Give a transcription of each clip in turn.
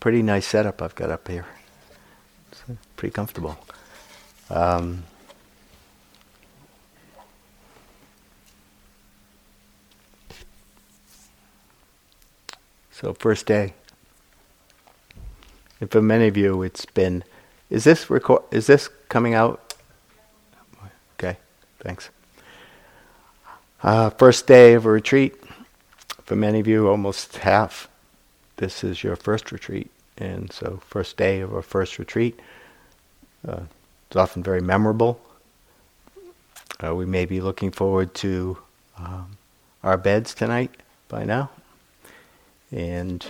pretty nice setup I've got up here. It's pretty comfortable. Um, so first day. And for many of you, it's been. Is this record? Is this coming out? Okay, thanks. Uh, first day of a retreat. For many of you, almost half. This is your first retreat, and so first day of our first retreat. Uh, it's often very memorable. Uh, we may be looking forward to um, our beds tonight by now, and.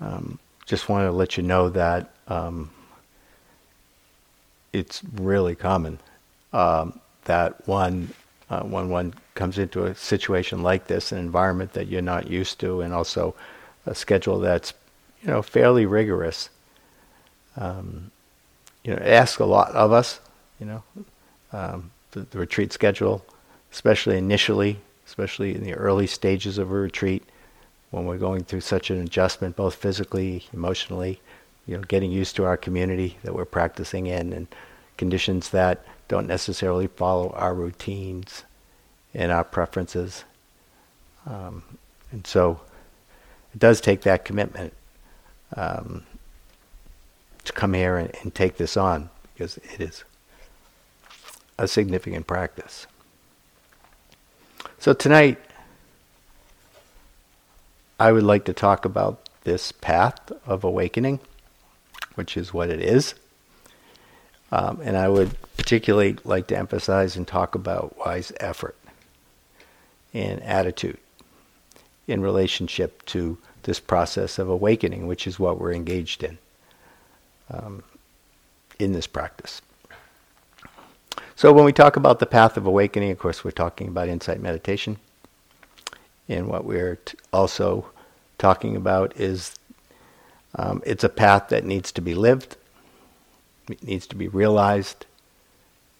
Um, just wanted to let you know that um, it's really common um, that one uh, when one comes into a situation like this, an environment that you're not used to, and also a schedule that's you know fairly rigorous. Um, you know, ask a lot of us. You know, um, the, the retreat schedule, especially initially, especially in the early stages of a retreat when we're going through such an adjustment, both physically, emotionally, you know, getting used to our community that we're practicing in, and conditions that don't necessarily follow our routines and our preferences. Um, and so it does take that commitment um, to come here and, and take this on because it is a significant practice. So tonight, I would like to talk about this path of awakening, which is what it is. Um, and I would particularly like to emphasize and talk about wise effort and attitude in relationship to this process of awakening, which is what we're engaged in um, in this practice. So, when we talk about the path of awakening, of course, we're talking about insight meditation. And what we're t- also talking about is um, it's a path that needs to be lived, it needs to be realized.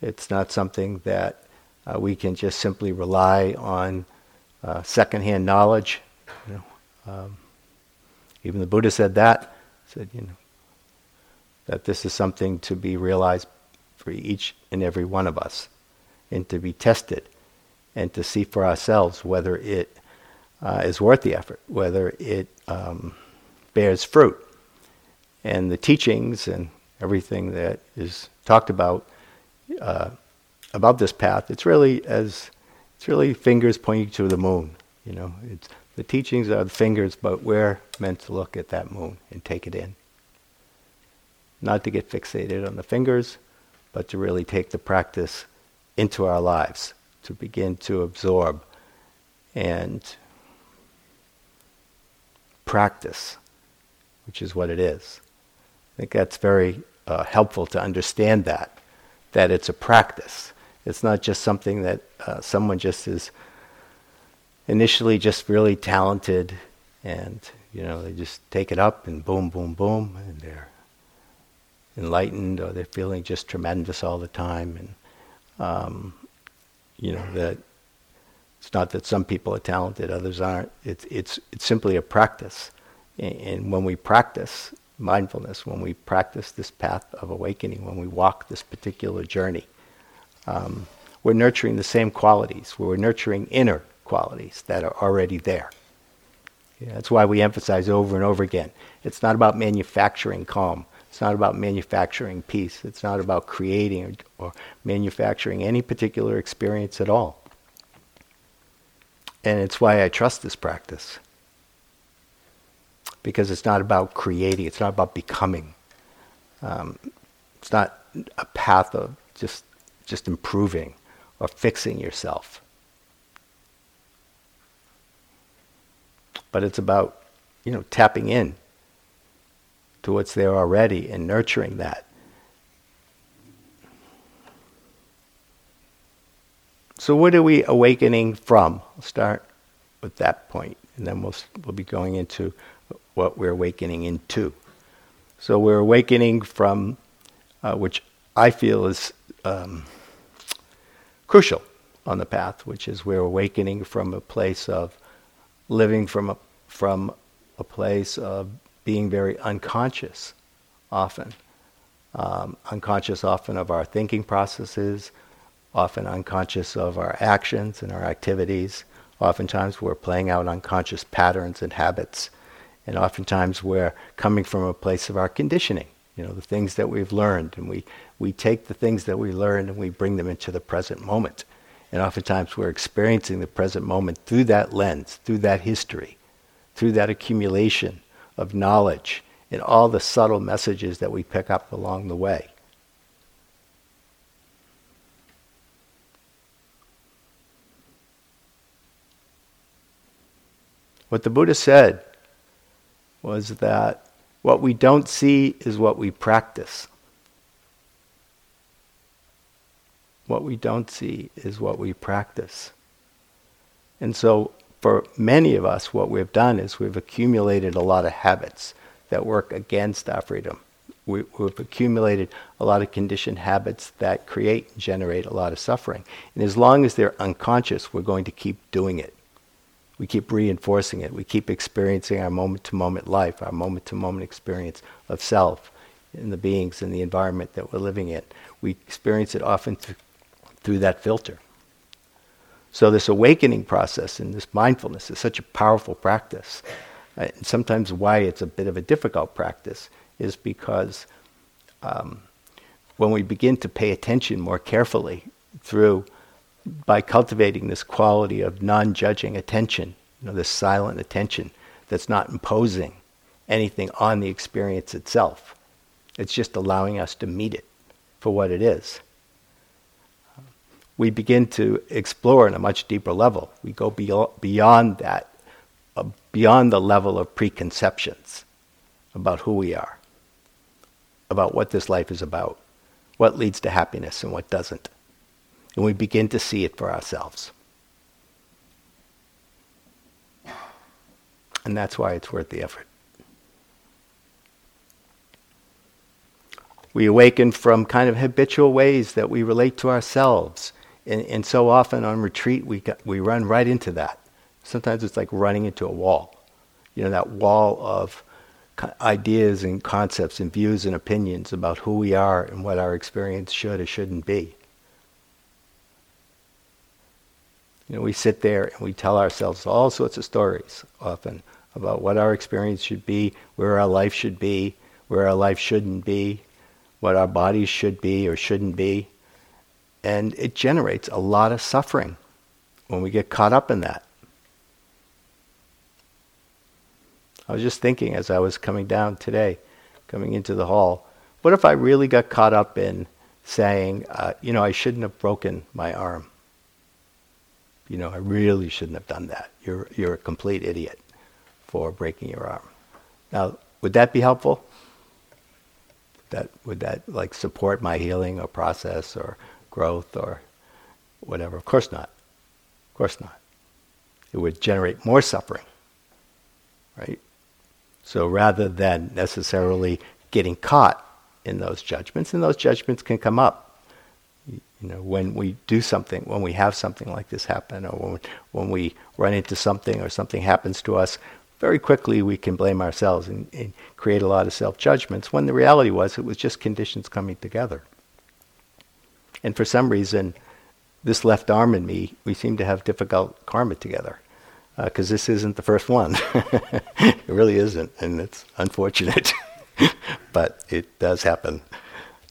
It's not something that uh, we can just simply rely on uh, secondhand knowledge. You know, um, even the Buddha said that. Said you know that this is something to be realized for each and every one of us, and to be tested, and to see for ourselves whether it uh, is worth the effort, whether it um, bears fruit. And the teachings and everything that is talked about uh, about this path, it's really as it's really fingers pointing to the moon. You know, it's, the teachings are the fingers, but we're meant to look at that moon and take it in. Not to get fixated on the fingers, but to really take the practice into our lives, to begin to absorb and practice, which is what it is. I think that's very uh, helpful to understand that, that it's a practice. It's not just something that uh, someone just is initially just really talented and, you know, they just take it up and boom, boom, boom, and they're enlightened or they're feeling just tremendous all the time. And, um, you know, that it's not that some people are talented, others aren't. It's, it's, it's simply a practice. And when we practice mindfulness, when we practice this path of awakening, when we walk this particular journey, um, we're nurturing the same qualities. We're nurturing inner qualities that are already there. Yeah, that's why we emphasize over and over again. It's not about manufacturing calm. It's not about manufacturing peace. It's not about creating or, or manufacturing any particular experience at all. And it's why I trust this practice. Because it's not about creating, it's not about becoming. Um, it's not a path of just, just improving or fixing yourself. But it's about, you know, tapping in to what's there already and nurturing that. So, what are we awakening from? I'll start with that point, and then we'll, we'll be going into what we're awakening into. So, we're awakening from, uh, which I feel is um, crucial on the path, which is we're awakening from a place of living from a, from a place of being very unconscious often. Um, unconscious often of our thinking processes, often unconscious of our actions and our activities. Oftentimes we're playing out unconscious patterns and habits. And oftentimes we're coming from a place of our conditioning, you know, the things that we've learned. And we, we take the things that we learned and we bring them into the present moment. And oftentimes we're experiencing the present moment through that lens, through that history, through that accumulation of knowledge and all the subtle messages that we pick up along the way. What the Buddha said was that what we don't see is what we practice. What we don't see is what we practice. And so, for many of us, what we've done is we've accumulated a lot of habits that work against our freedom. We, have accumulated a lot of conditioned habits that create and generate a lot of suffering. And as long as they're unconscious, we're going to keep doing it. We keep reinforcing it. We keep experiencing our moment to moment life, our moment to moment experience of self in the beings and the environment that we're living in. We experience it often through that filter. So, this awakening process and this mindfulness is such a powerful practice. Uh, and sometimes, why it's a bit of a difficult practice is because um, when we begin to pay attention more carefully through by cultivating this quality of non-judging attention, you know, this silent attention that's not imposing anything on the experience itself. It's just allowing us to meet it for what it is. We begin to explore in a much deeper level. We go beyond that, uh, beyond the level of preconceptions about who we are, about what this life is about, what leads to happiness and what doesn't and we begin to see it for ourselves. And that's why it's worth the effort. We awaken from kind of habitual ways that we relate to ourselves. And, and so often on retreat, we, got, we run right into that. Sometimes it's like running into a wall. You know, that wall of ideas and concepts and views and opinions about who we are and what our experience should or shouldn't be. You know, we sit there and we tell ourselves all sorts of stories often about what our experience should be, where our life should be, where our life shouldn't be, what our bodies should be or shouldn't be. And it generates a lot of suffering when we get caught up in that. I was just thinking as I was coming down today, coming into the hall, what if I really got caught up in saying, uh, you know, I shouldn't have broken my arm? you know, I really shouldn't have done that. You're, you're a complete idiot for breaking your arm. Now, would that be helpful? That, would that like support my healing or process or growth or whatever? Of course not. Of course not. It would generate more suffering, right? So rather than necessarily getting caught in those judgments, and those judgments can come up you know, when we do something, when we have something like this happen, or when, when we run into something or something happens to us, very quickly we can blame ourselves and, and create a lot of self judgments when the reality was it was just conditions coming together. And for some reason, this left arm and me, we seem to have difficult karma together. Because uh, this isn't the first one. it really isn't, and it's unfortunate. but it does happen.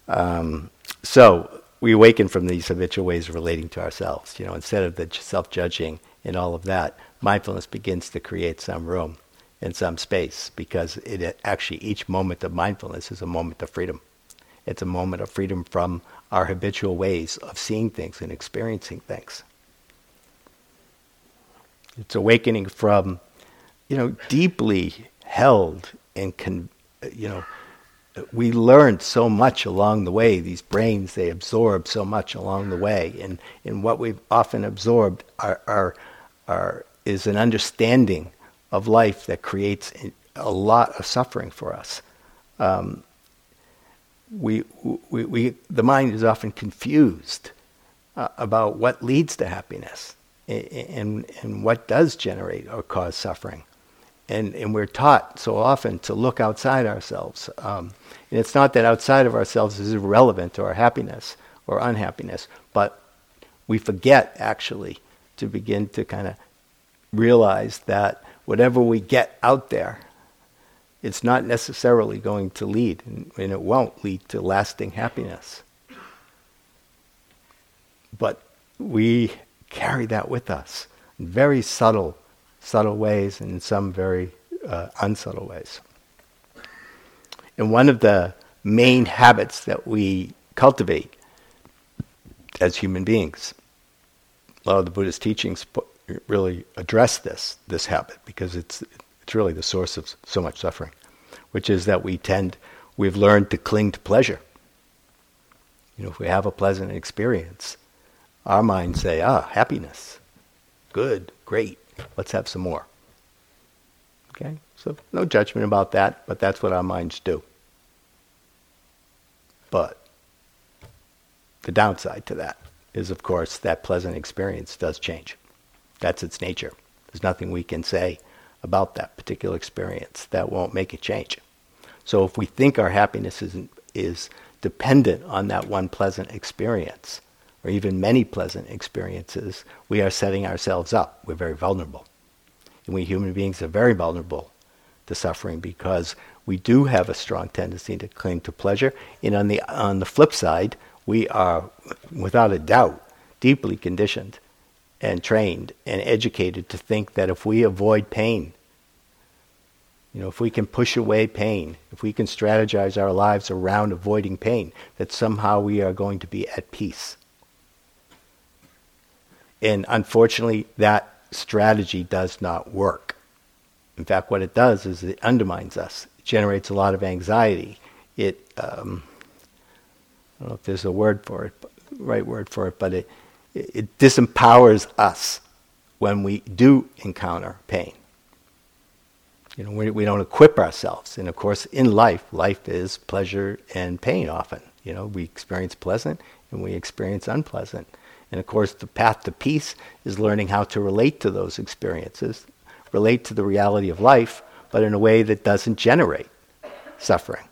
Um, so, we awaken from these habitual ways of relating to ourselves. You know, instead of the self-judging and all of that, mindfulness begins to create some room and some space because it actually each moment of mindfulness is a moment of freedom. It's a moment of freedom from our habitual ways of seeing things and experiencing things. It's awakening from, you know, deeply held and con- you know we learned so much along the way. These brains, they absorb so much along the way. And, and what we've often absorbed are, are, are, is an understanding of life that creates a lot of suffering for us. Um, we, we, we, the mind is often confused uh, about what leads to happiness and, and what does generate or cause suffering. And, and we're taught so often to look outside ourselves. Um, and it's not that outside of ourselves is irrelevant to our happiness or unhappiness, but we forget actually to begin to kind of realize that whatever we get out there, it's not necessarily going to lead, and, and it won't lead to lasting happiness. But we carry that with us in very subtle, subtle ways, and in some very uh, unsubtle ways. And one of the main habits that we cultivate as human beings, a lot of the Buddhist teachings really address this this habit because it's it's really the source of so much suffering, which is that we tend we've learned to cling to pleasure. You know, if we have a pleasant experience, our minds say, "Ah, happiness, good, great, let's have some more." Okay, so no judgment about that, but that's what our minds do. But the downside to that is, of course, that pleasant experience does change. That's its nature. There's nothing we can say about that particular experience that won't make it change. So if we think our happiness is, is dependent on that one pleasant experience, or even many pleasant experiences, we are setting ourselves up. We're very vulnerable. And we human beings are very vulnerable to suffering because we do have a strong tendency to cling to pleasure. And on the, on the flip side, we are, without a doubt, deeply conditioned and trained and educated to think that if we avoid pain, you know, if we can push away pain, if we can strategize our lives around avoiding pain, that somehow we are going to be at peace. And unfortunately, that strategy does not work. In fact, what it does is it undermines us, it generates a lot of anxiety. It, um, I don't know if there's a word for it, right word for it, but it, it disempowers us when we do encounter pain. You know, we, we don't equip ourselves. And of course, in life, life is pleasure and pain often. You know, we experience pleasant and we experience unpleasant. And of course, the path to peace is learning how to relate to those experiences, relate to the reality of life, but in a way that doesn't generate suffering.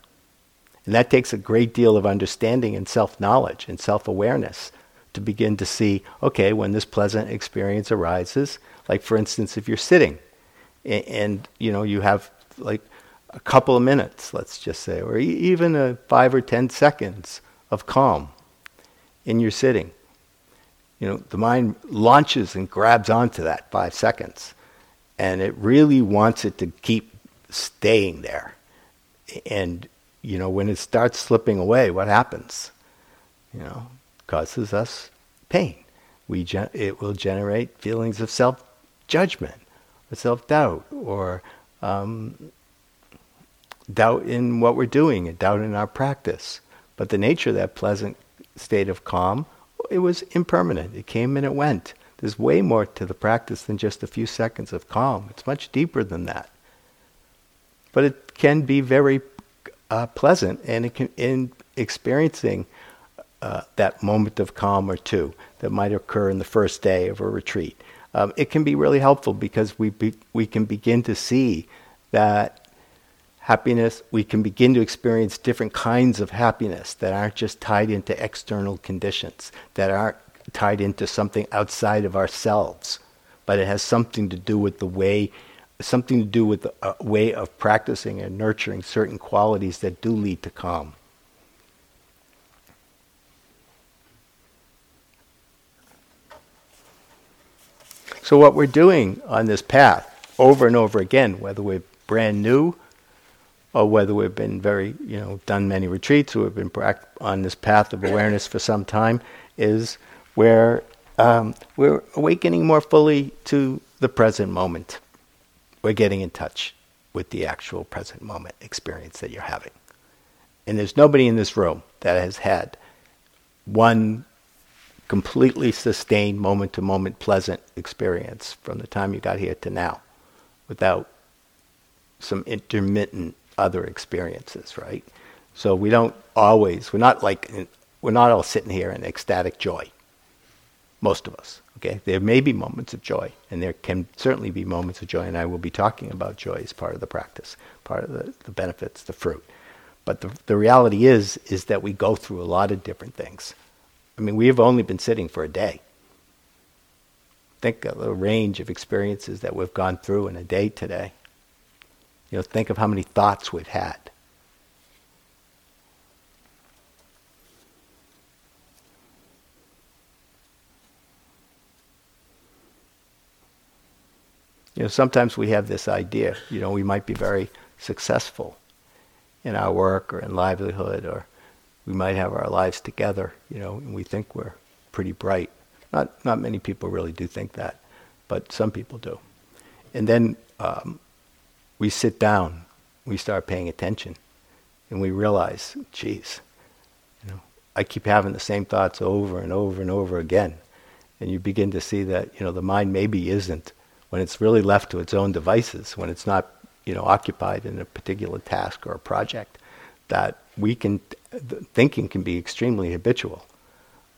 And that takes a great deal of understanding and self knowledge and self awareness to begin to see okay, when this pleasant experience arises, like for instance, if you're sitting and, and you know, you have like a couple of minutes, let's just say, or e- even a five or ten seconds of calm in your sitting. You know, the mind launches and grabs onto that five seconds, and it really wants it to keep staying there. And you know, when it starts slipping away, what happens? You know, causes us pain. We gen- it will generate feelings of self judgment, or self doubt, or um, doubt in what we're doing, and doubt in our practice. But the nature of that pleasant state of calm, it was impermanent. It came and it went. There's way more to the practice than just a few seconds of calm. It's much deeper than that. But it can be very uh, pleasant and it can, in experiencing uh, that moment of calm or two that might occur in the first day of a retreat. Um, it can be really helpful because we be, we can begin to see that happiness, we can begin to experience different kinds of happiness that aren't just tied into external conditions, that aren't tied into something outside of ourselves, but it has something to do with the way something to do with a way of practicing and nurturing certain qualities that do lead to calm. So, what we're doing on this path over and over again, whether we're brand new or whether we've been very, you know, done many retreats or we've been on this path of awareness for some time, is where um, we're awakening more fully to the present moment we're getting in touch with the actual present moment experience that you're having. And there's nobody in this room that has had one completely sustained moment to moment pleasant experience from the time you got here to now without some intermittent other experiences, right? So we don't always, we're not like, we're not all sitting here in ecstatic joy. Most of us. Okay, there may be moments of joy, and there can certainly be moments of joy, and I will be talking about joy as part of the practice, part of the, the benefits, the fruit. But the, the reality is, is that we go through a lot of different things. I mean, we have only been sitting for a day. Think of the range of experiences that we've gone through in a day today. You know, think of how many thoughts we've had. You know, sometimes we have this idea, you know, we might be very successful in our work or in livelihood, or we might have our lives together, you know, and we think we're pretty bright. Not, not many people really do think that, but some people do. And then um, we sit down, we start paying attention, and we realize, geez, you know, I keep having the same thoughts over and over and over again. And you begin to see that, you know, the mind maybe isn't when it's really left to its own devices, when it's not you know occupied in a particular task or a project, that we can thinking can be extremely habitual.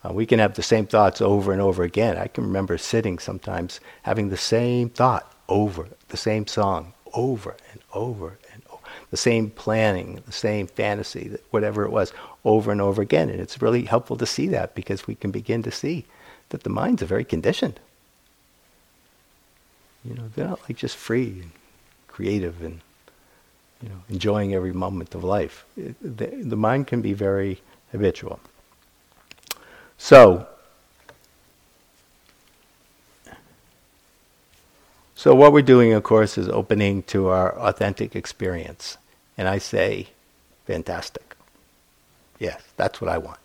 Uh, we can have the same thoughts over and over again. I can remember sitting sometimes having the same thought over, the same song over and over and over, the same planning, the same fantasy, whatever it was, over and over again. And it's really helpful to see that because we can begin to see that the minds are very conditioned. You know, they're not like just free and creative and you know enjoying every moment of life. It, the, the mind can be very habitual. So, so what we're doing, of course, is opening to our authentic experience, and I say, fantastic. Yes, that's what I want,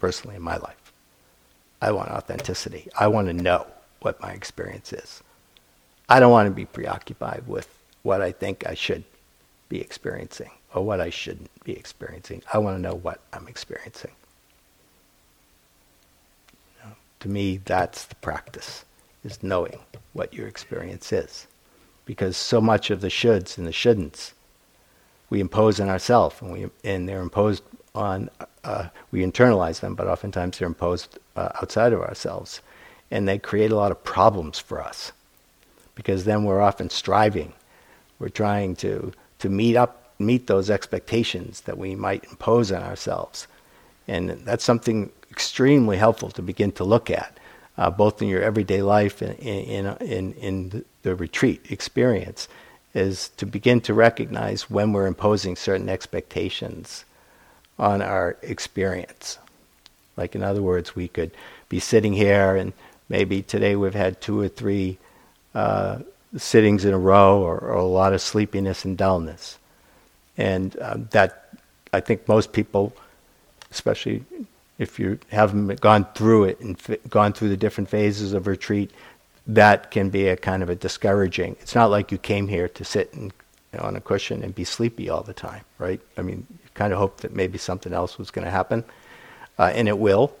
personally in my life. I want authenticity. I want to know what my experience is. I don't want to be preoccupied with what I think I should be experiencing or what I shouldn't be experiencing. I want to know what I'm experiencing. You know, to me, that's the practice, is knowing what your experience is. Because so much of the shoulds and the shouldn'ts we impose on ourselves, and, we, and they're imposed on, uh, we internalize them, but oftentimes they're imposed uh, outside of ourselves. And they create a lot of problems for us because then we're often striving. We're trying to, to meet up, meet those expectations that we might impose on ourselves. And that's something extremely helpful to begin to look at, uh, both in your everyday life and in, in, in, the retreat experience, is to begin to recognize when we're imposing certain expectations on our experience. Like, in other words, we could be sitting here, and maybe today we've had two or three uh, sittings in a row or, or, a lot of sleepiness and dullness. And um, that, I think most people, especially if you haven't gone through it and f- gone through the different phases of retreat, that can be a kind of a discouraging. It's not like you came here to sit and, you know, on a cushion and be sleepy all the time, right? I mean, you kind of hope that maybe something else was going to happen, uh, and it will,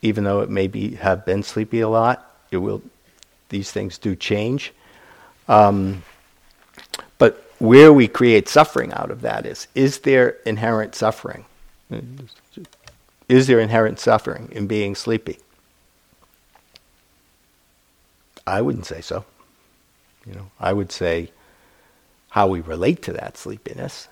even though it maybe have been sleepy a lot. It will these things do change. Um, but where we create suffering out of that is is there inherent suffering? Is there inherent suffering in being sleepy? I wouldn't say so. You know, I would say how we relate to that sleepiness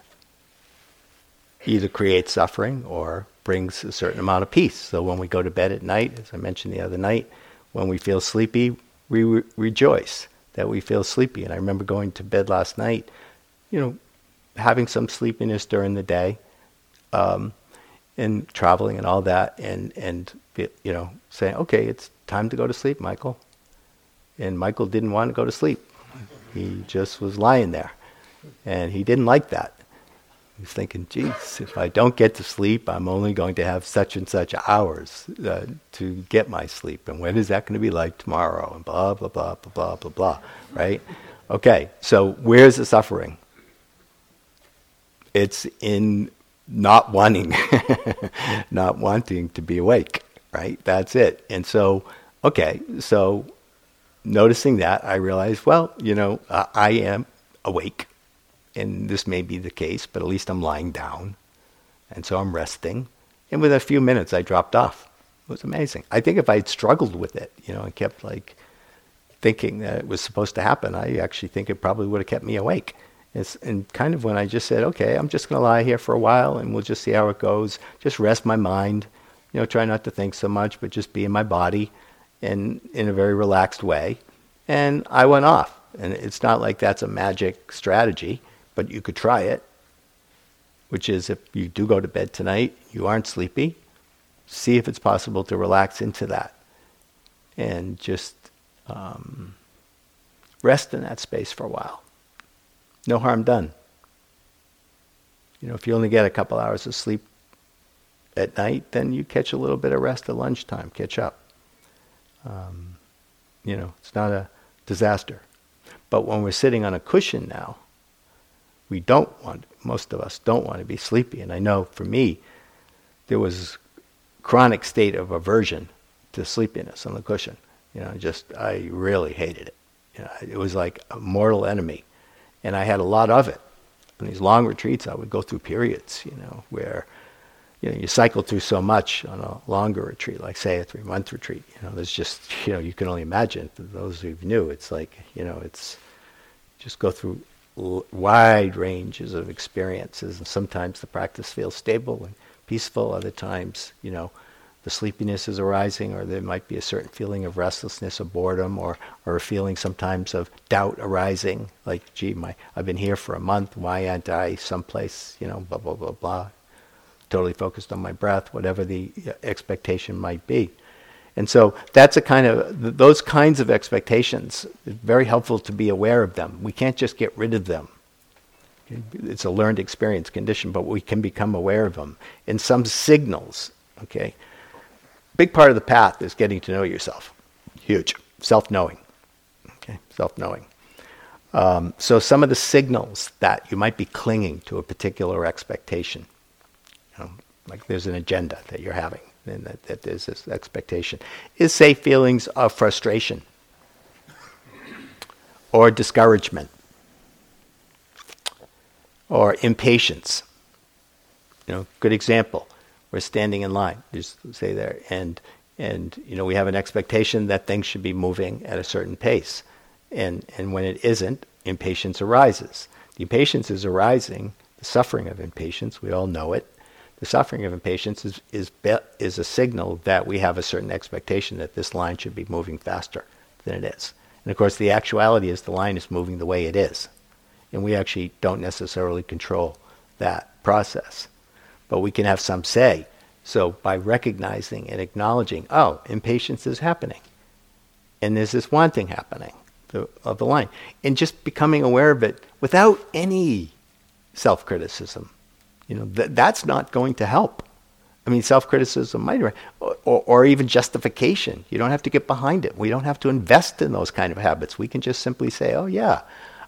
either creates suffering or brings a certain amount of peace. So when we go to bed at night, as I mentioned the other night, when we feel sleepy, we re- rejoice that we feel sleepy. And I remember going to bed last night, you know, having some sleepiness during the day, um, and traveling and all that, and and you know, saying, okay, it's time to go to sleep, Michael. And Michael didn't want to go to sleep. He just was lying there, and he didn't like that. He's thinking, geez, if I don't get to sleep, I'm only going to have such and such hours uh, to get my sleep. And when is that going to be like tomorrow? And blah, blah, blah, blah, blah, blah, blah, right? Okay, so where's the suffering? It's in not wanting, not wanting to be awake, right? That's it. And so, okay, so noticing that, I realized, well, you know, uh, I am awake and this may be the case, but at least I'm lying down. And so I'm resting. And within a few minutes, I dropped off. It was amazing. I think if I had struggled with it, you know, and kept like thinking that it was supposed to happen, I actually think it probably would have kept me awake. It's, and kind of when I just said, okay, I'm just going to lie here for a while and we'll just see how it goes. Just rest my mind, you know, try not to think so much, but just be in my body and in a very relaxed way. And I went off. And it's not like that's a magic strategy, but you could try it, which is if you do go to bed tonight, you aren't sleepy, see if it's possible to relax into that and just um, rest in that space for a while. No harm done. You know, if you only get a couple hours of sleep at night, then you catch a little bit of rest at lunchtime, catch up. Um, you know, it's not a disaster. But when we're sitting on a cushion now, we don't want, most of us don't want to be sleepy. And I know for me, there was chronic state of aversion to sleepiness on the cushion. You know, just, I really hated it. You know, it was like a mortal enemy. And I had a lot of it. In these long retreats, I would go through periods, you know, where you know you cycle through so much on a longer retreat, like say a three-month retreat. You know, there's just you know you can only imagine. For those who knew, it's like you know it's just go through wide ranges of experiences, and sometimes the practice feels stable and peaceful. Other times, you know, the sleepiness is arising, or there might be a certain feeling of restlessness or boredom, or, or a feeling sometimes of doubt arising, like, gee, my, I've been here for a month, why aren't I someplace, you know, blah, blah, blah, blah. Totally focused on my breath, whatever the uh, expectation might be. And so that's a kind of, those kinds of expectations, very helpful to be aware of them. We can't just get rid of them. It's a learned experience condition, but we can become aware of them. in some signals, okay, big part of the path is getting to know yourself. Huge. Self knowing. Okay, self knowing. Um, so, some of the signals that you might be clinging to a particular expectation, you know, like there's an agenda that you're having, and that, that there's this expectation, is say feelings of frustration or discouragement or impatience. You know, good example we're standing in line, just say there, and and you know we have an expectation that things should be moving at a certain pace, and and when it isn't, impatience arises. The impatience is arising, the suffering of impatience. We all know it. The suffering of impatience is is is a signal that we have a certain expectation that this line should be moving faster than it is. And of course, the actuality is the line is moving the way it is, and we actually don't necessarily control that process. But we can have some say. So by recognizing and acknowledging, oh, impatience is happening, and there's this wanting happening of the line, and just becoming aware of it without any self-criticism, you know, th- that's not going to help. I mean, self-criticism might, or, or, or even justification. You don't have to get behind it. We don't have to invest in those kind of habits. We can just simply say, oh yeah,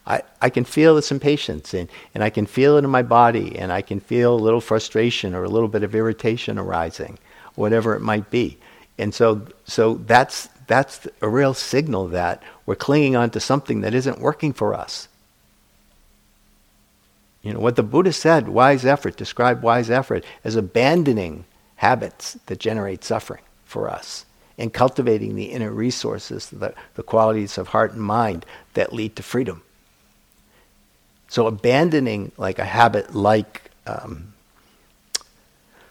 I, I can feel this impatience and, and I can feel it in my body and I can feel a little frustration or a little bit of irritation arising, whatever it might be. And so, so that's, that's a real signal that we're clinging on to something that isn't working for us. You know, what the Buddha said, wise effort, described wise effort as abandoning habits that generate suffering for us and cultivating the inner resources, the, the qualities of heart and mind that lead to freedom. So abandoning like a habit like um,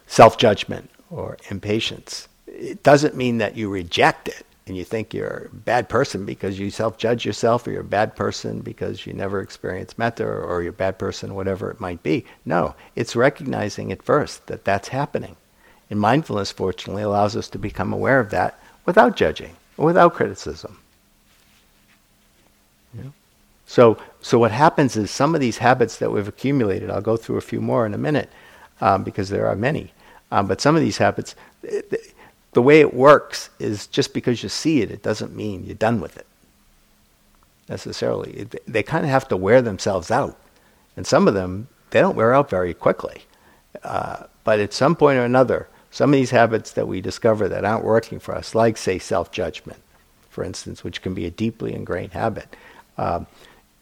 self-judgment or impatience, it doesn't mean that you reject it and you think you're a bad person because you self-judge yourself or you're a bad person because you never experienced metta or, or you're a bad person, whatever it might be. No, it's recognizing at first that that's happening. And mindfulness, fortunately, allows us to become aware of that without judging, without criticism. So, so what happens is some of these habits that we've accumulated, I'll go through a few more in a minute um, because there are many, um, but some of these habits, the way it works is just because you see it, it doesn't mean you're done with it necessarily. They kind of have to wear themselves out. And some of them, they don't wear out very quickly. Uh, but at some point or another, some of these habits that we discover that aren't working for us, like, say, self judgment, for instance, which can be a deeply ingrained habit, um,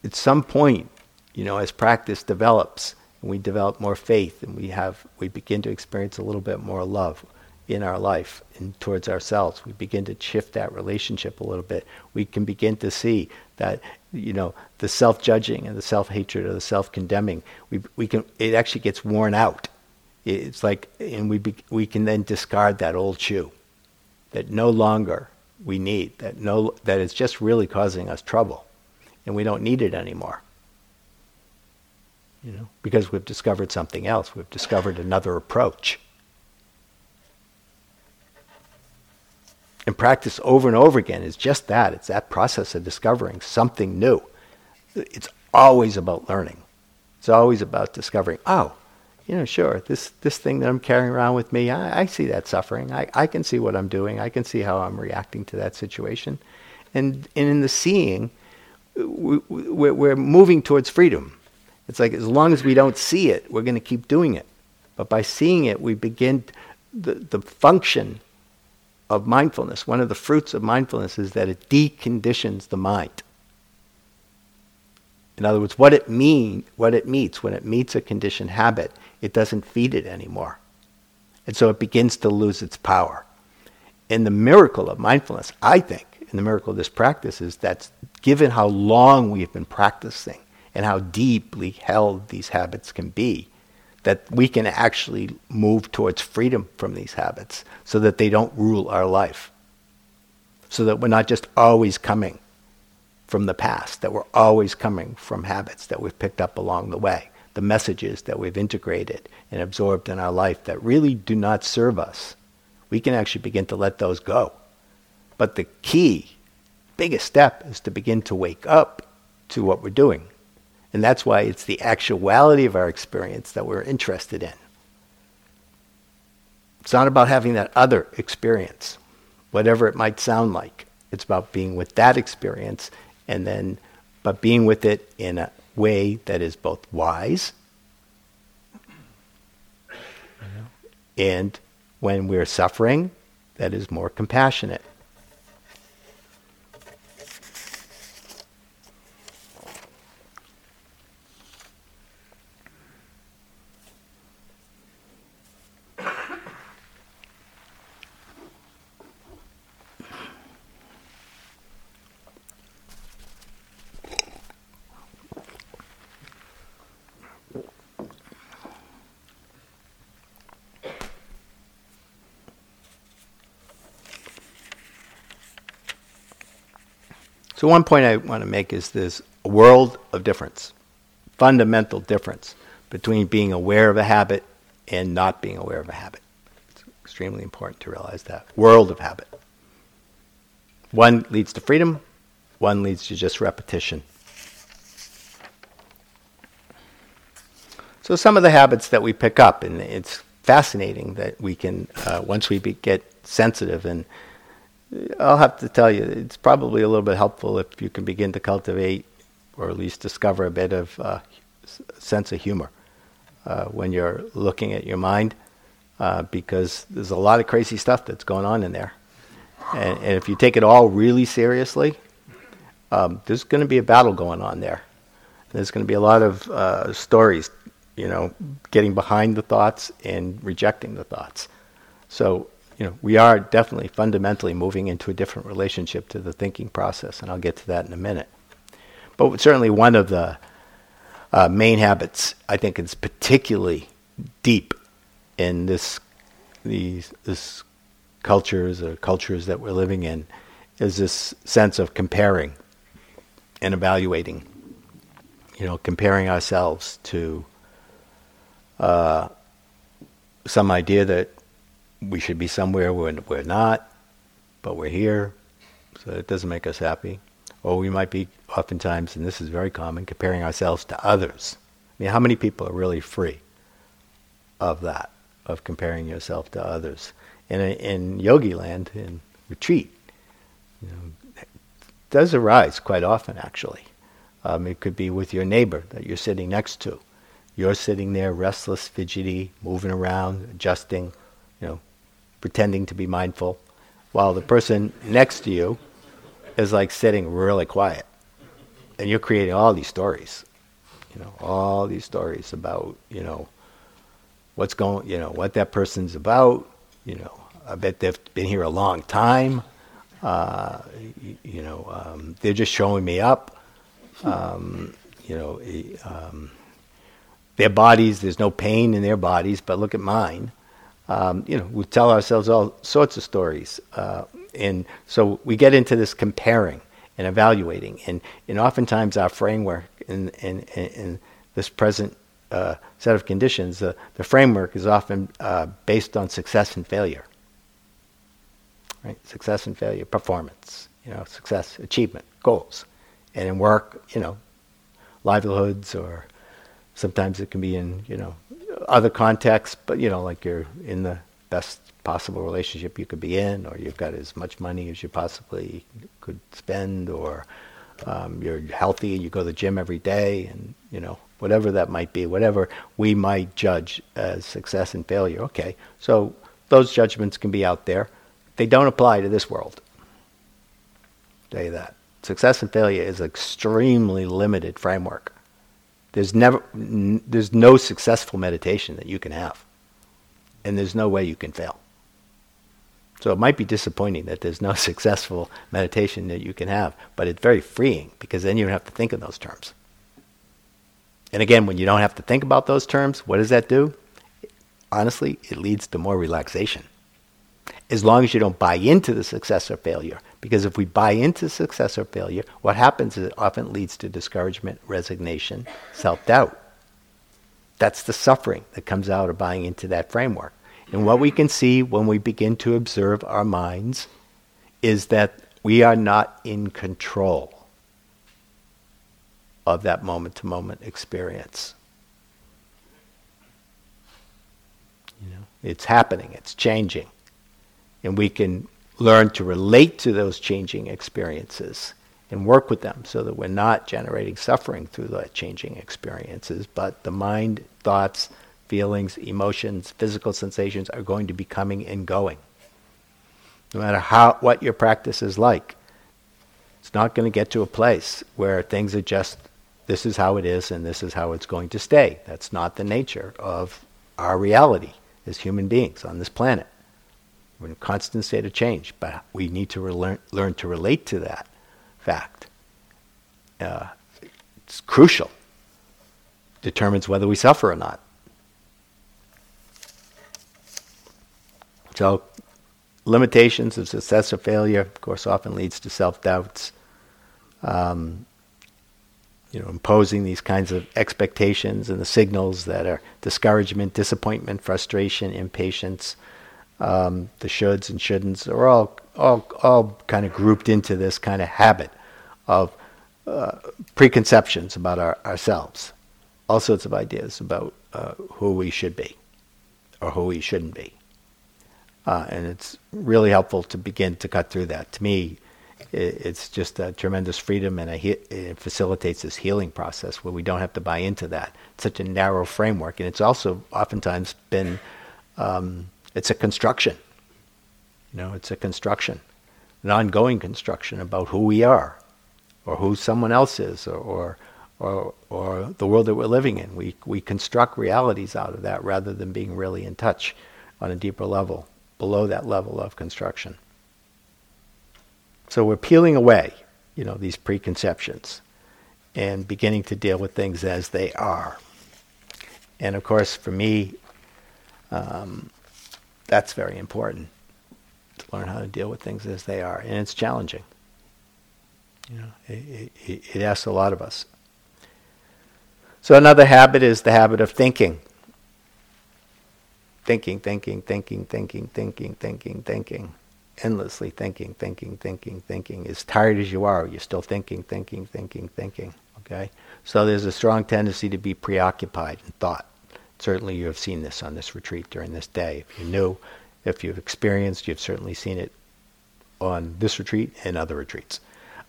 at some point, you know, as practice develops and we develop more faith and we have we begin to experience a little bit more love, in our life and towards ourselves, we begin to shift that relationship a little bit. We can begin to see that you know the self-judging and the self-hatred or the self-condemning. We we can it actually gets worn out. It's like and we be, we can then discard that old shoe that no longer we need that no that is just really causing us trouble, and we don't need it anymore. You know, because we've discovered something else. We've discovered another approach. And practice over and over again is just that. It's that process of discovering something new. It's always about learning. It's always about discovering, oh, you know, sure, this, this thing that I'm carrying around with me, I, I see that suffering. I, I can see what I'm doing. I can see how I'm reacting to that situation. And, and in the seeing, we, we're, we're moving towards freedom. It's like as long as we don't see it, we're going to keep doing it. But by seeing it, we begin the, the function of mindfulness, one of the fruits of mindfulness is that it deconditions the mind. In other words, what it mean, what it meets, when it meets a conditioned habit, it doesn't feed it anymore. And so it begins to lose its power. And the miracle of mindfulness, I think, and the miracle of this practice is that given how long we've been practicing and how deeply held these habits can be, that we can actually move towards freedom from these habits so that they don't rule our life. So that we're not just always coming from the past, that we're always coming from habits that we've picked up along the way, the messages that we've integrated and absorbed in our life that really do not serve us. We can actually begin to let those go. But the key, biggest step is to begin to wake up to what we're doing and that's why it's the actuality of our experience that we're interested in. It's not about having that other experience, whatever it might sound like. It's about being with that experience and then, but being with it in a way that is both wise mm-hmm. and when we're suffering, that is more compassionate. So, one point I want to make is this world of difference, fundamental difference between being aware of a habit and not being aware of a habit. It's extremely important to realize that. World of habit. One leads to freedom, one leads to just repetition. So, some of the habits that we pick up, and it's fascinating that we can, uh, once we be, get sensitive and I'll have to tell you, it's probably a little bit helpful if you can begin to cultivate or at least discover a bit of uh, sense of humor uh, when you're looking at your mind, uh, because there's a lot of crazy stuff that's going on in there. And, and if you take it all really seriously, um, there's going to be a battle going on there. There's going to be a lot of uh, stories, you know, getting behind the thoughts and rejecting the thoughts. So you know, we are definitely fundamentally moving into a different relationship to the thinking process, and I'll get to that in a minute. But certainly one of the uh, main habits, I think, is particularly deep in this these this cultures or cultures that we're living in, is this sense of comparing and evaluating. You know, comparing ourselves to uh, some idea that we should be somewhere where we're not, but we're here, so it doesn't make us happy. Or we might be oftentimes, and this is very common, comparing ourselves to others. I mean, how many people are really free of that, of comparing yourself to others? In, a, in yogi land, in retreat, you know, does arise quite often, actually. Um, it could be with your neighbor that you're sitting next to. You're sitting there restless, fidgety, moving around, adjusting, you know, pretending to be mindful, while the person next to you is like sitting really quiet. And you're creating all these stories, you know, all these stories about, you know, what's going, you know, what that person's about, you know, I bet they've been here a long time. Uh, you, you, know, um, they're just showing me up. Um, you know, um, their bodies, there's no pain in their bodies, but look at mine. Um, you know, we tell ourselves all sorts of stories. Uh, and so we get into this comparing and evaluating. And, and oftentimes our framework in, in, in this present uh, set of conditions, uh, the framework is often uh, based on success and failure. Right? Success and failure, performance, you know, success, achievement, goals. And in work, you know, livelihoods or sometimes it can be in, you know, other contexts, but you know, like you're in the best possible relationship you could be in, or you've got as much money as you possibly could spend, or um, you're healthy and you go to the gym every day, and you know whatever that might be, whatever we might judge as success and failure. Okay, so those judgments can be out there. They don't apply to this world. Say that success and failure is an extremely limited framework. There's never, n- there's no successful meditation that you can have, and there's no way you can fail. So it might be disappointing that there's no successful meditation that you can have, but it's very freeing because then you don't have to think in those terms. And again, when you don't have to think about those terms, what does that do? Honestly, it leads to more relaxation. As long as you don't buy into the success or failure. Because if we buy into success or failure, what happens is it often leads to discouragement, resignation, self doubt. That's the suffering that comes out of buying into that framework. And what we can see when we begin to observe our minds is that we are not in control of that moment to moment experience. You know, it's happening, it's changing. And we can learn to relate to those changing experiences and work with them so that we're not generating suffering through the changing experiences, but the mind, thoughts, feelings, emotions, physical sensations are going to be coming and going. No matter how what your practice is like, it's not going to get to a place where things are just this is how it is and this is how it's going to stay. That's not the nature of our reality as human beings on this planet. We're in a constant state of change, but we need to relearn, learn to relate to that fact. Uh, it's crucial. Determines whether we suffer or not. So, limitations of success or failure, of course, often leads to self doubts. Um, you know, imposing these kinds of expectations and the signals that are discouragement, disappointment, frustration, impatience, um, the shoulds and shouldn'ts are all all all kind of grouped into this kind of habit of uh, preconceptions about our, ourselves, all sorts of ideas about uh, who we should be or who we shouldn't be. Uh, and it's really helpful to begin to cut through that. To me, it, it's just a tremendous freedom, and he- it facilitates this healing process where we don't have to buy into that. It's such a narrow framework, and it's also oftentimes been um, it's a construction. You know, it's a construction, an ongoing construction about who we are, or who someone else is, or, or or, the world that we're living in. We, we construct realities out of that rather than being really in touch on a deeper level below that level of construction. So we're peeling away, you know, these preconceptions and beginning to deal with things as they are. And of course, for me, um, that's very important to learn how to deal with things as they are, and it's challenging. You know, it, it, it asks a lot of us. So another habit is the habit of thinking thinking, thinking, thinking, thinking, thinking, thinking, thinking, endlessly thinking, thinking, thinking, thinking. As tired as you are, you're still thinking, thinking, thinking, thinking. Okay? So there's a strong tendency to be preoccupied in thought. Certainly you have seen this on this retreat during this day. If you knew, if you've experienced, you've certainly seen it on this retreat and other retreats.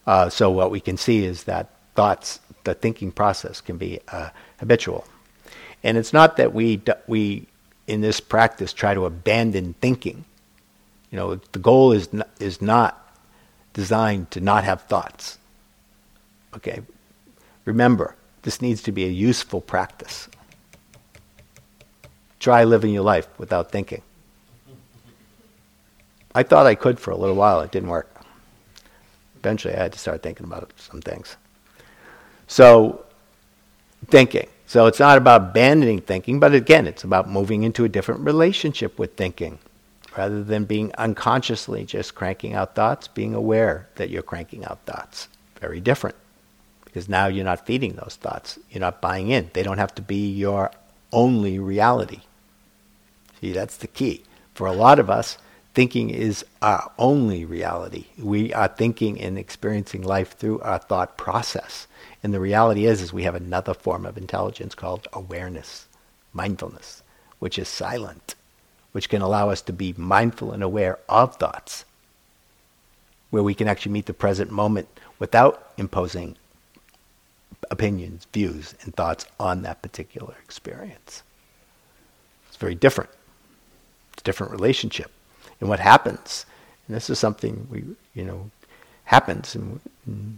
Uh, so what we can see is that thoughts, the thinking process can be uh, habitual. And it's not that we, we in this practice try to abandon thinking. You know, the goal is not, is not designed to not have thoughts. Okay, remember, this needs to be a useful practice. Try living your life without thinking. I thought I could for a little while. It didn't work. Eventually, I had to start thinking about some things. So, thinking. So, it's not about abandoning thinking, but again, it's about moving into a different relationship with thinking. Rather than being unconsciously just cranking out thoughts, being aware that you're cranking out thoughts. Very different. Because now you're not feeding those thoughts. You're not buying in. They don't have to be your only reality. See, that's the key. For a lot of us, thinking is our only reality. We are thinking and experiencing life through our thought process. And the reality is, is we have another form of intelligence called awareness, mindfulness, which is silent, which can allow us to be mindful and aware of thoughts, where we can actually meet the present moment without imposing opinions, views, and thoughts on that particular experience. It's very different. It's a different relationship. And what happens, and this is something we, you know, happens, and, and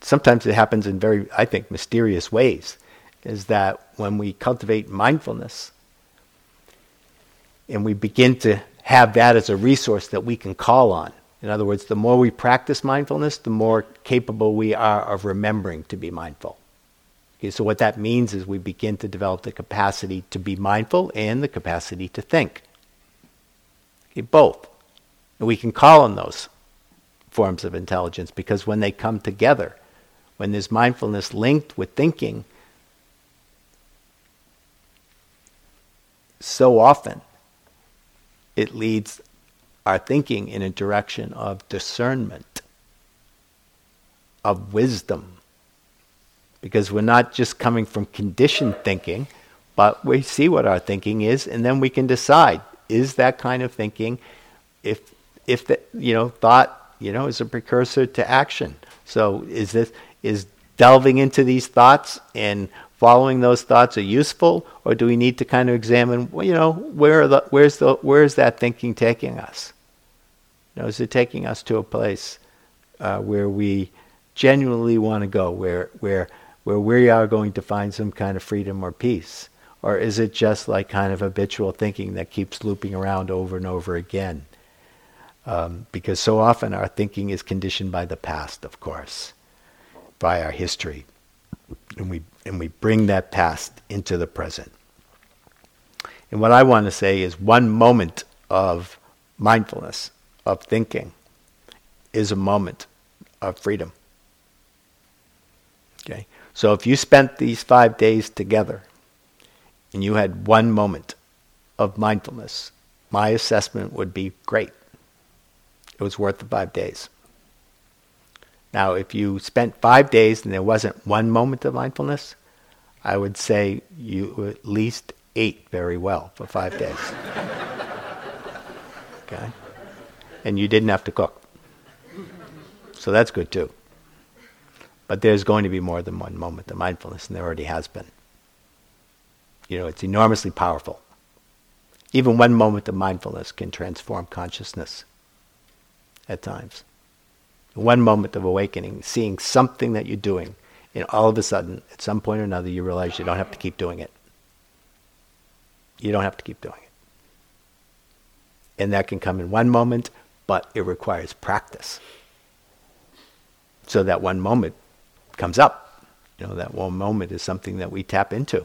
sometimes it happens in very, I think, mysterious ways, is that when we cultivate mindfulness and we begin to have that as a resource that we can call on. In other words, the more we practice mindfulness, the more capable we are of remembering to be mindful. Okay, so what that means is we begin to develop the capacity to be mindful and the capacity to think. Okay, both. And we can call on those forms of intelligence because when they come together, when there's mindfulness linked with thinking, so often it leads our thinking in a direction of discernment, of wisdom. Because we're not just coming from conditioned thinking, but we see what our thinking is, and then we can decide is that kind of thinking, if if the you know thought you know is a precursor to action. So is this is delving into these thoughts and following those thoughts are useful, or do we need to kind of examine, well, you know, where the, where's the where's that thinking taking us? You know, is it taking us to a place uh, where we genuinely want to go, where where where we are going to find some kind of freedom or peace? Or is it just like kind of habitual thinking that keeps looping around over and over again? Um, because so often our thinking is conditioned by the past, of course, by our history. And we and we bring that past into the present. And what I want to say is one moment of mindfulness, of thinking, is a moment of freedom. Okay? So if you spent these five days together and you had one moment of mindfulness, my assessment would be great. It was worth the five days. Now, if you spent five days and there wasn't one moment of mindfulness, I would say you at least ate very well for five days. okay? And you didn't have to cook. So that's good too. But there's going to be more than one moment of mindfulness, and there already has been. You know, it's enormously powerful. Even one moment of mindfulness can transform consciousness at times one moment of awakening, seeing something that you're doing, and all of a sudden, at some point or another, you realize you don't have to keep doing it. You don't have to keep doing it. And that can come in one moment, but it requires practice. So that one moment comes up. You know, that one moment is something that we tap into.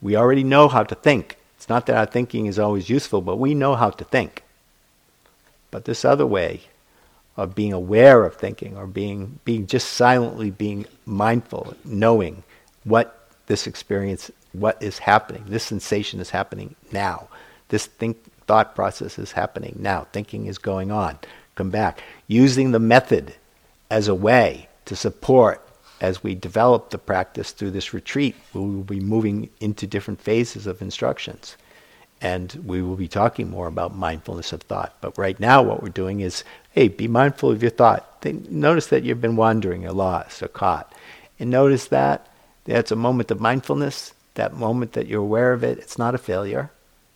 We already know how to think. It's not that our thinking is always useful, but we know how to think. But this other way, of being aware of thinking or being being just silently being mindful, knowing what this experience, what is happening, this sensation is happening now. This think thought process is happening now. Thinking is going on. Come back. Using the method as a way to support as we develop the practice through this retreat, we will be moving into different phases of instructions. And we will be talking more about mindfulness of thought. But right now, what we're doing is hey, be mindful of your thought. notice that you've been wandering or lost or caught. And notice that that's a moment of mindfulness, that moment that you're aware of it. It's not a failure.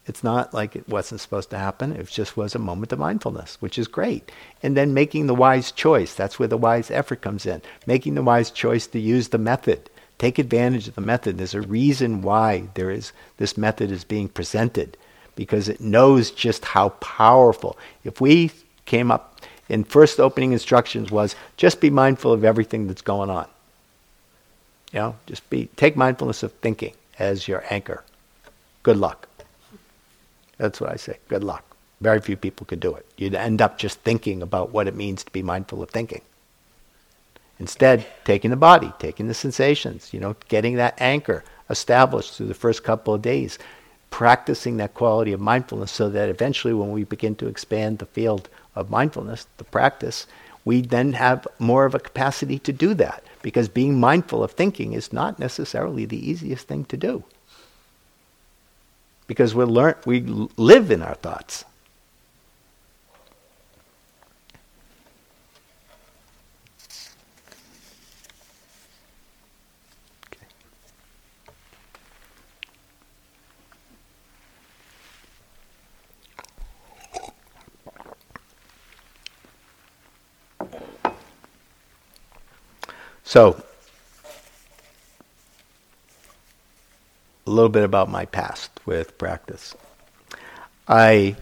It's not like it wasn't supposed to happen. It just was a moment of mindfulness, which is great. And then making the wise choice. That's where the wise effort comes in. Making the wise choice to use the method. Take advantage of the method. There's a reason why there is this method is being presented because it knows just how powerful. If we came up in first opening instructions was just be mindful of everything that's going on. You know, just be take mindfulness of thinking as your anchor. Good luck. That's what I say. Good luck. Very few people could do it. You'd end up just thinking about what it means to be mindful of thinking. Instead, taking the body, taking the sensations, you know, getting that anchor established through the first couple of days, practicing that quality of mindfulness so that eventually when we begin to expand the field of mindfulness, the practice, we then have more of a capacity to do that because being mindful of thinking is not necessarily the easiest thing to do. Because we learn we live in our thoughts. So, a little bit about my past with practice. I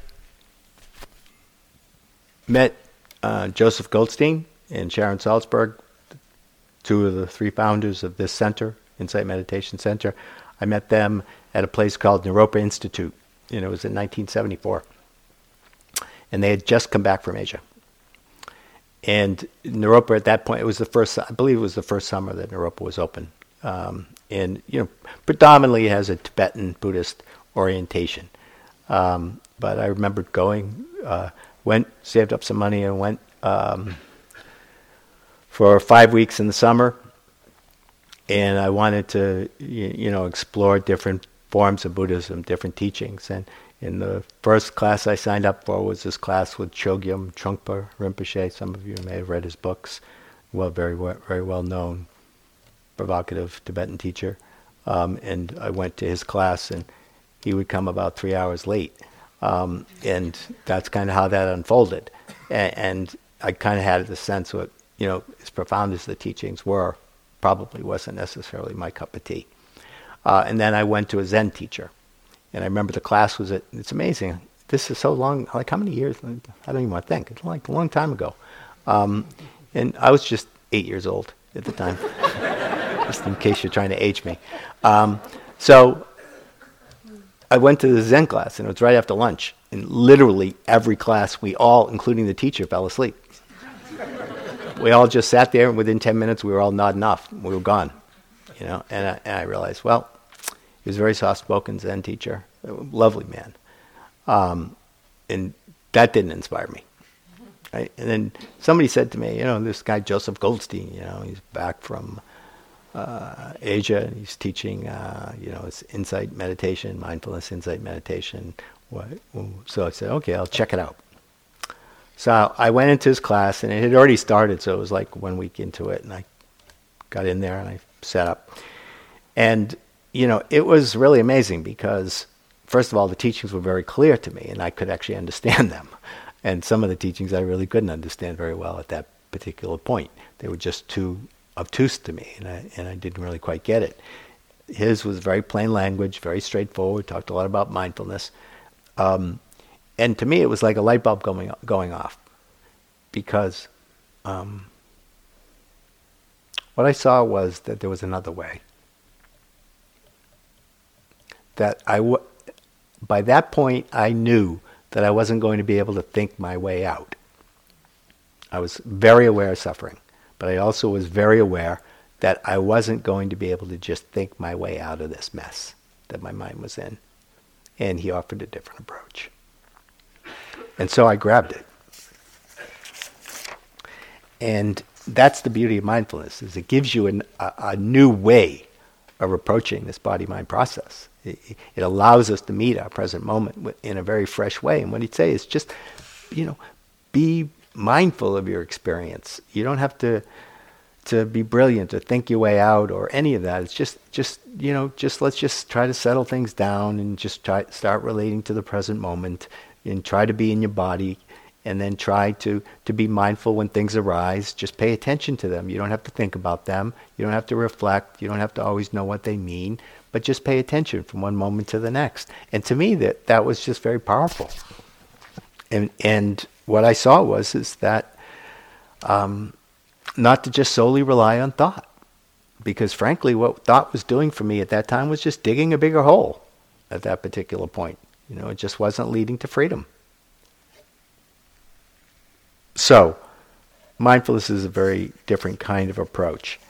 met uh, Joseph Goldstein and Sharon Salzberg, two of the three founders of this center, Insight Meditation Center. I met them at a place called Naropa Institute, and it was in 1974. And they had just come back from Asia. And Naropa at that point, it was the first, I believe it was the first summer that Naropa was open. Um, and, you know, predominantly has a Tibetan Buddhist orientation. Um, but I remember going, uh, went, saved up some money and went um, for five weeks in the summer. And I wanted to, you, you know, explore different forms of Buddhism, different teachings. And in the first class I signed up for was this class with Chogyam Trungpa Rinpoche. Some of you may have read his books. Well, very very well known, provocative Tibetan teacher. Um, and I went to his class, and he would come about three hours late. Um, and that's kind of how that unfolded. And, and I kind of had the sense that, you know, as profound as the teachings were, probably wasn't necessarily my cup of tea. Uh, and then I went to a Zen teacher and I remember the class was at, it's amazing. This is so long, like how many years? I don't even want to think. It's like a long time ago. Um, and I was just eight years old at the time, just in case you're trying to age me. Um, so I went to the Zen class, and it was right after lunch. And literally every class, we all, including the teacher, fell asleep. we all just sat there, and within 10 minutes, we were all nodding off. We were gone. You know, and I, and I realized, well, he was a very soft-spoken Zen teacher, lovely man, um, and that didn't inspire me. Right? And then somebody said to me, you know, this guy Joseph Goldstein, you know, he's back from uh, Asia, he's teaching, uh, you know, it's insight meditation, mindfulness insight meditation. So I said, okay, I'll check it out. So I went into his class, and it had already started, so it was like one week into it, and I got in there and I sat up. And you know, it was really amazing because, first of all, the teachings were very clear to me and I could actually understand them. And some of the teachings I really couldn't understand very well at that particular point. They were just too obtuse to me and I, and I didn't really quite get it. His was very plain language, very straightforward, talked a lot about mindfulness. Um, and to me, it was like a light bulb going, going off because um, what I saw was that there was another way that I w- by that point I knew that I wasn't going to be able to think my way out. I was very aware of suffering, but I also was very aware that I wasn't going to be able to just think my way out of this mess that my mind was in. And he offered a different approach. And so I grabbed it. And that's the beauty of mindfulness is it gives you an, a, a new way of approaching this body-mind process. It, it, allows us to meet our present moment in a very fresh way. And what he'd say is just, you know, be mindful of your experience. You don't have to to be brilliant or think your way out or any of that. It's just just you know just let's just try to settle things down and just try start relating to the present moment and try to be in your body and then try to, to be mindful when things arise. Just pay attention to them. You don't have to think about them. You don't have to reflect. You don't have to always know what they mean. but just pay attention from one moment to the next. And to me, that that was just very powerful. And and what I saw was is that um, not to just solely rely on thought, because frankly, what thought was doing for me at that time was just digging a bigger hole at that particular point. You know, it just wasn't leading to freedom. So, mindfulness is a very different kind of approach.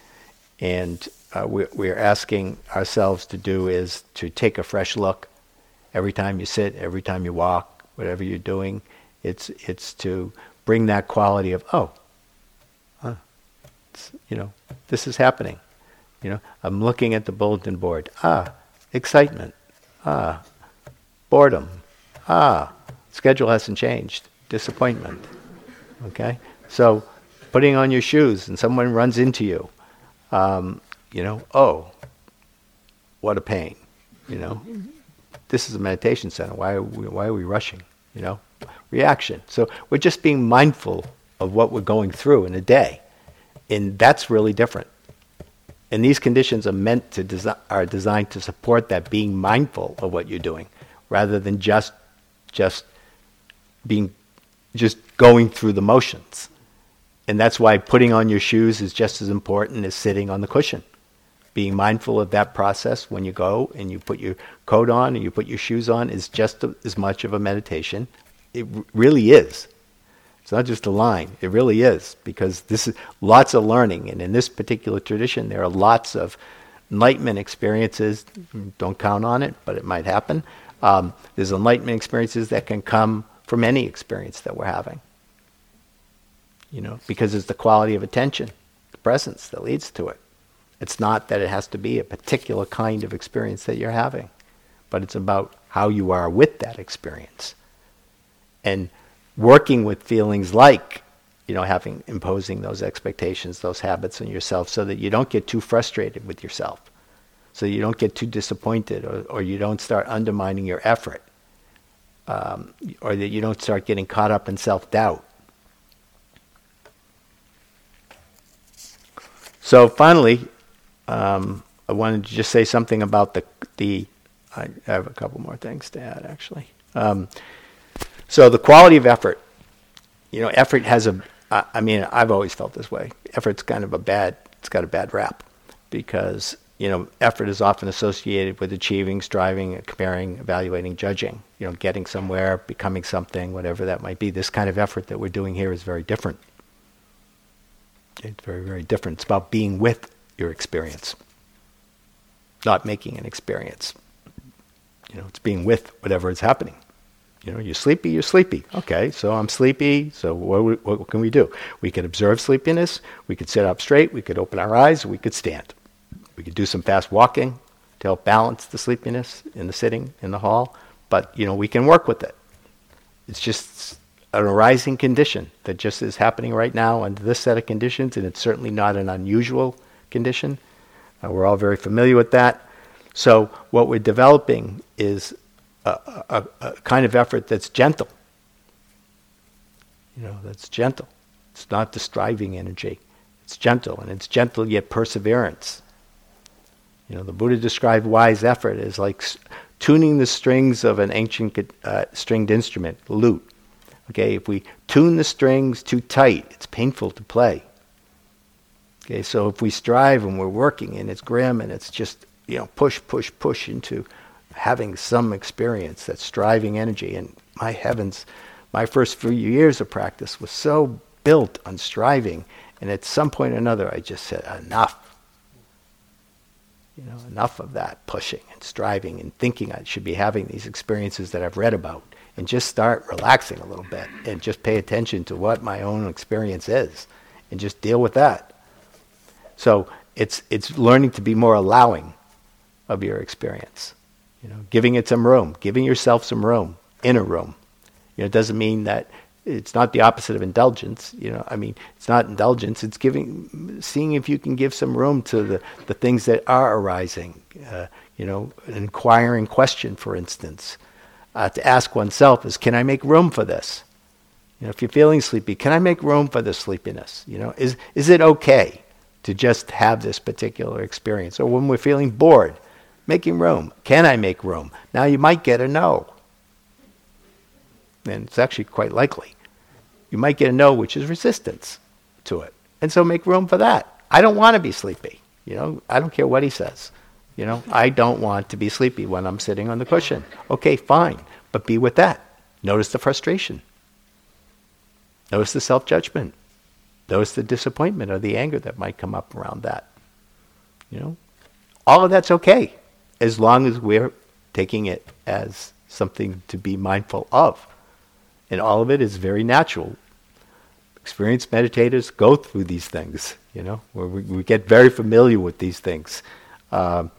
And uh, we, we're asking ourselves to do is to take a fresh look every time you sit, every time you walk, whatever you're doing. It's, it's to bring that quality of, oh, huh, you know, this is happening. You know, I'm looking at the bulletin board. Ah, excitement. Ah, boredom. Ah, schedule hasn't changed. Disappointment. Okay? So, putting on your shoes and someone runs into you, um, you know, oh, what a pain. You know, this is a meditation center. Why are we, why are we rushing? You know, reaction. So, we're just being mindful of what we're going through in a day. And that's really different. And these conditions are meant to desi- are designed to support that being mindful of what you're doing, rather than just just being just going through the motions. And that's why putting on your shoes is just as important as sitting on the cushion. Being mindful of that process when you go and you put your coat on and you put your shoes on is just as much of a meditation. It really is. It's not just a line. It really is because this is lots of learning, and in this particular tradition, there are lots of enlightenment experiences. Don't count on it, but it might happen. Um, there's enlightenment experiences that can come from any experience that we're having. You know, because it's the quality of attention, the presence that leads to it. It's not that it has to be a particular kind of experience that you're having, but it's about how you are with that experience. And working with feelings like you know having imposing those expectations those habits on yourself so that you don't get too frustrated with yourself so you don't get too disappointed or, or you don't start undermining your effort um, or that you don't start getting caught up in self-doubt. So finally um, i wanted to just say something about the the i have a couple more things to add actually. Um, so the quality of effort, you know, effort has a. I mean, I've always felt this way. Effort's kind of a bad. It's got a bad rap because you know effort is often associated with achieving, striving, comparing, evaluating, judging. You know, getting somewhere, becoming something, whatever that might be. This kind of effort that we're doing here is very different. It's very, very different. It's about being with your experience, not making an experience. You know, it's being with whatever is happening. You know, you're sleepy, you're sleepy. Okay, so I'm sleepy, so what, what can we do? We could observe sleepiness, we could sit up straight, we could open our eyes, we could stand. We could do some fast walking to help balance the sleepiness in the sitting in the hall, but, you know, we can work with it. It's just an arising condition that just is happening right now under this set of conditions, and it's certainly not an unusual condition. Uh, we're all very familiar with that. So, what we're developing is a, a, kind of effort that's gentle. You know, that's gentle. It's not the striving energy. It's gentle, and it's gentle yet perseverance. You know, the Buddha described wise effort as like tuning the strings of an ancient uh, stringed instrument, lute. Okay, if we tune the strings too tight, it's painful to play. Okay, so if we strive and we're working and it's grim and it's just, you know, push, push, push into having some experience, that striving energy. And my heavens, my first few years of practice was so built on striving. And at some point or another, I just said, enough. You know, enough of that pushing and striving and thinking I should be having these experiences that I've read about. And just start relaxing a little bit and just pay attention to what my own experience is and just deal with that. So it's, it's learning to be more allowing of your experience. You know, giving it some room, giving yourself some room, inner room. You know, it doesn't mean that it's not the opposite of indulgence. You know, I mean, it's not indulgence. It's giving, seeing if you can give some room to the, the things that are arising. Uh, you know, an inquiring question, for instance, uh, to ask oneself is, can I make room for this? You know, if you're feeling sleepy, can I make room for the sleepiness? You know, is is it okay to just have this particular experience? Or when we're feeling bored, Making room. Can I make room? Now you might get a no. And it's actually quite likely. You might get a no, which is resistance to it. And so make room for that. I don't want to be sleepy. You know, I don't care what he says. You know, I don't want to be sleepy when I'm sitting on the cushion. Okay, fine, but be with that. Notice the frustration. Notice the self judgment. Notice the disappointment or the anger that might come up around that. You know, all of that's okay as long as we're taking it as something to be mindful of. And all of it is very natural. Experienced meditators go through these things, you know, where we, we get very familiar with these things. Um,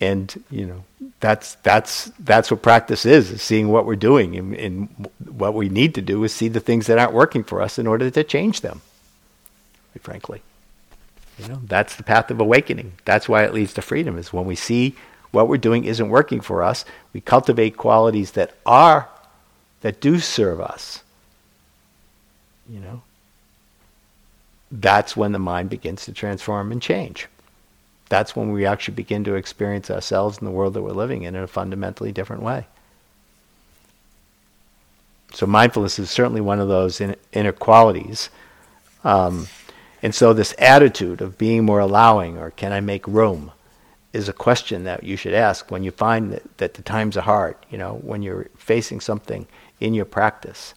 and, you know, that's, that's, that's what practice is, is seeing what we're doing. And, and what we need to do is see the things that aren't working for us in order to change them, frankly. You know, that's the path of awakening. That's why it leads to freedom, is when we see what we're doing isn't working for us, we cultivate qualities that are that do serve us, you know, that's when the mind begins to transform and change. That's when we actually begin to experience ourselves and the world that we're living in in a fundamentally different way. So mindfulness is certainly one of those inner qualities. Um, and so this attitude of being more allowing or can I make room is a question that you should ask when you find that, that the times are hard, you know, when you're facing something in your practice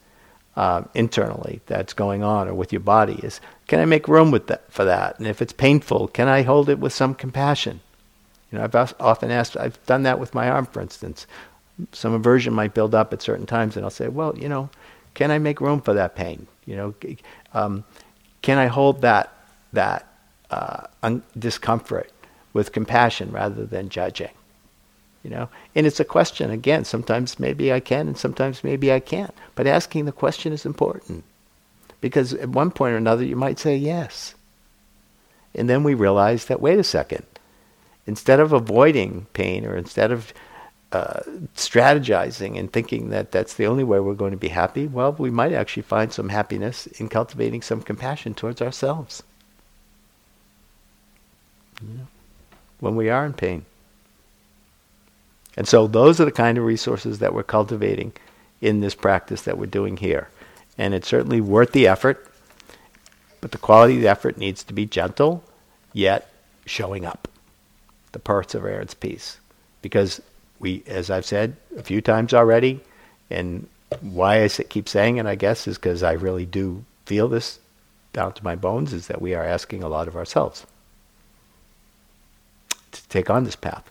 uh, internally that's going on or with your body is can I make room with that, for that? And if it's painful, can I hold it with some compassion? You know, I've often asked, I've done that with my arm, for instance. Some aversion might build up at certain times, and I'll say, well, you know, can I make room for that pain? You know, um, can I hold that that uh, un- discomfort with compassion rather than judging? you know? And it's a question again sometimes maybe i can and sometimes maybe i can't but asking the question is important. Because at one point or another you might say yes. And then we realize that wait a second instead of avoiding pain or instead of uh, strategizing and thinking that that's the only way we're going to be happy well we might actually find some happiness in cultivating some compassion towards ourselves. You know, when we are in pain and so those are the kind of resources that we're cultivating in this practice that we're doing here. And it's certainly worth the effort, but the quality of the effort needs to be gentle, yet showing up. The perseverance piece. Because we, as I've said a few times already, and why I keep saying it, I guess, is because I really do feel this down to my bones, is that we are asking a lot of ourselves to take on this path.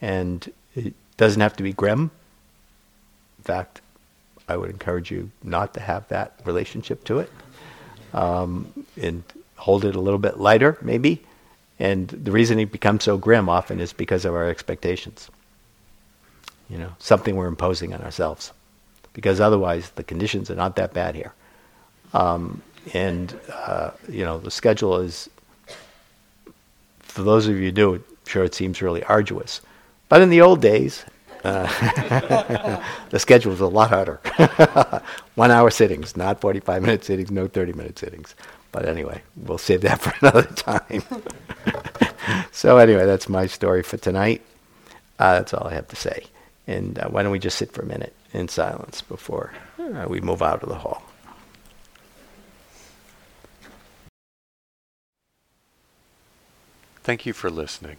And it, doesn't have to be grim. In fact, I would encourage you not to have that relationship to it, um, and hold it a little bit lighter, maybe. And the reason it becomes so grim often is because of our expectations. You know, something we're imposing on ourselves, because otherwise the conditions are not that bad here. Um, and uh, you know, the schedule is, for those of you who do sure it seems really arduous. But in the old days, uh, the schedule was a lot harder. One hour sittings, not 45 minute sittings, no 30 minute sittings. But anyway, we'll save that for another time. so, anyway, that's my story for tonight. Uh, that's all I have to say. And uh, why don't we just sit for a minute in silence before uh, we move out of the hall? Thank you for listening.